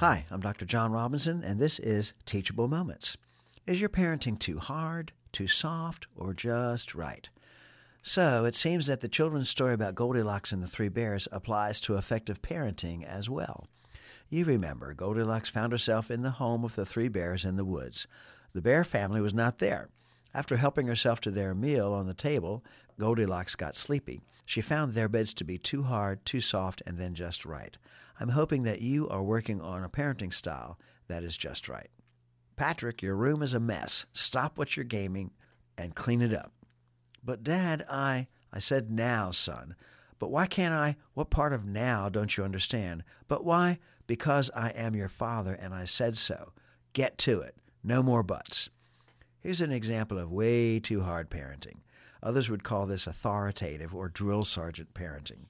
Hi, I'm Dr. John Robinson, and this is Teachable Moments. Is your parenting too hard, too soft, or just right? So, it seems that the children's story about Goldilocks and the Three Bears applies to effective parenting as well. You remember, Goldilocks found herself in the home of the three bears in the woods. The bear family was not there. After helping herself to their meal on the table, Goldilocks got sleepy. She found their beds to be too hard, too soft, and then just right. I'm hoping that you are working on a parenting style that is just right. Patrick, your room is a mess. Stop what you're gaming and clean it up. But, Dad, I. I said now, son. But why can't I? What part of now don't you understand? But why? Because I am your father and I said so. Get to it. No more buts. Here's an example of way too hard parenting. Others would call this authoritative or drill sergeant parenting.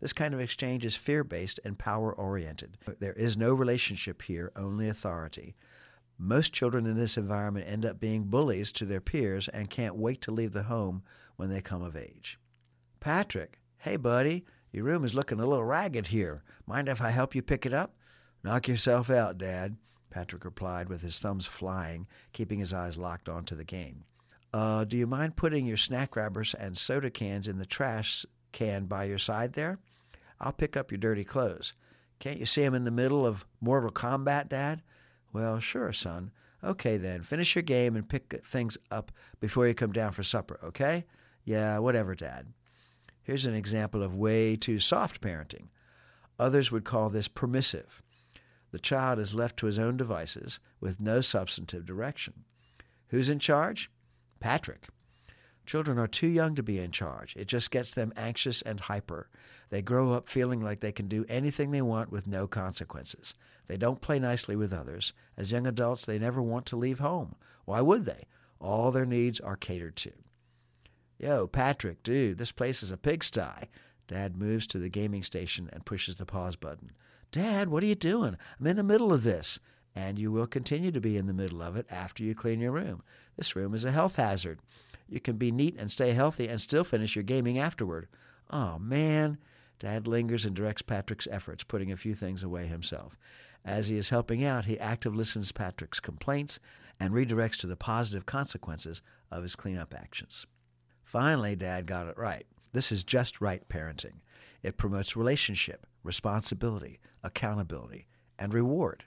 This kind of exchange is fear based and power oriented. There is no relationship here, only authority. Most children in this environment end up being bullies to their peers and can't wait to leave the home when they come of age. Patrick, hey buddy, your room is looking a little ragged here. Mind if I help you pick it up? Knock yourself out, Dad, Patrick replied with his thumbs flying, keeping his eyes locked onto the game. Uh, do you mind putting your snack grabbers and soda cans in the trash can by your side there? I'll pick up your dirty clothes. Can't you see I'm in the middle of Mortal Kombat, Dad? Well, sure, son. Okay, then. Finish your game and pick things up before you come down for supper, okay? Yeah, whatever, Dad. Here's an example of way too soft parenting. Others would call this permissive. The child is left to his own devices with no substantive direction. Who's in charge? Patrick. Children are too young to be in charge. It just gets them anxious and hyper. They grow up feeling like they can do anything they want with no consequences. They don't play nicely with others. As young adults, they never want to leave home. Why would they? All their needs are catered to. Yo, Patrick, dude, this place is a pigsty. Dad moves to the gaming station and pushes the pause button. Dad, what are you doing? I'm in the middle of this. And you will continue to be in the middle of it after you clean your room. This room is a health hazard. You can be neat and stay healthy and still finish your gaming afterward. Oh, man. Dad lingers and directs Patrick's efforts, putting a few things away himself. As he is helping out, he actively listens Patrick's complaints and redirects to the positive consequences of his cleanup actions. Finally, Dad got it right. This is just right parenting. It promotes relationship, responsibility, accountability, and reward.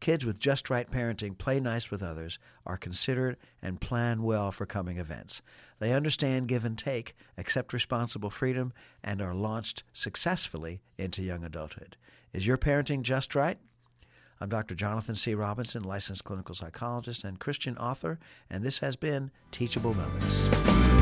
Kids with just right parenting play nice with others, are considerate, and plan well for coming events. They understand give and take, accept responsible freedom, and are launched successfully into young adulthood. Is your parenting just right? I'm Dr. Jonathan C. Robinson, licensed clinical psychologist and Christian author, and this has been Teachable Moments.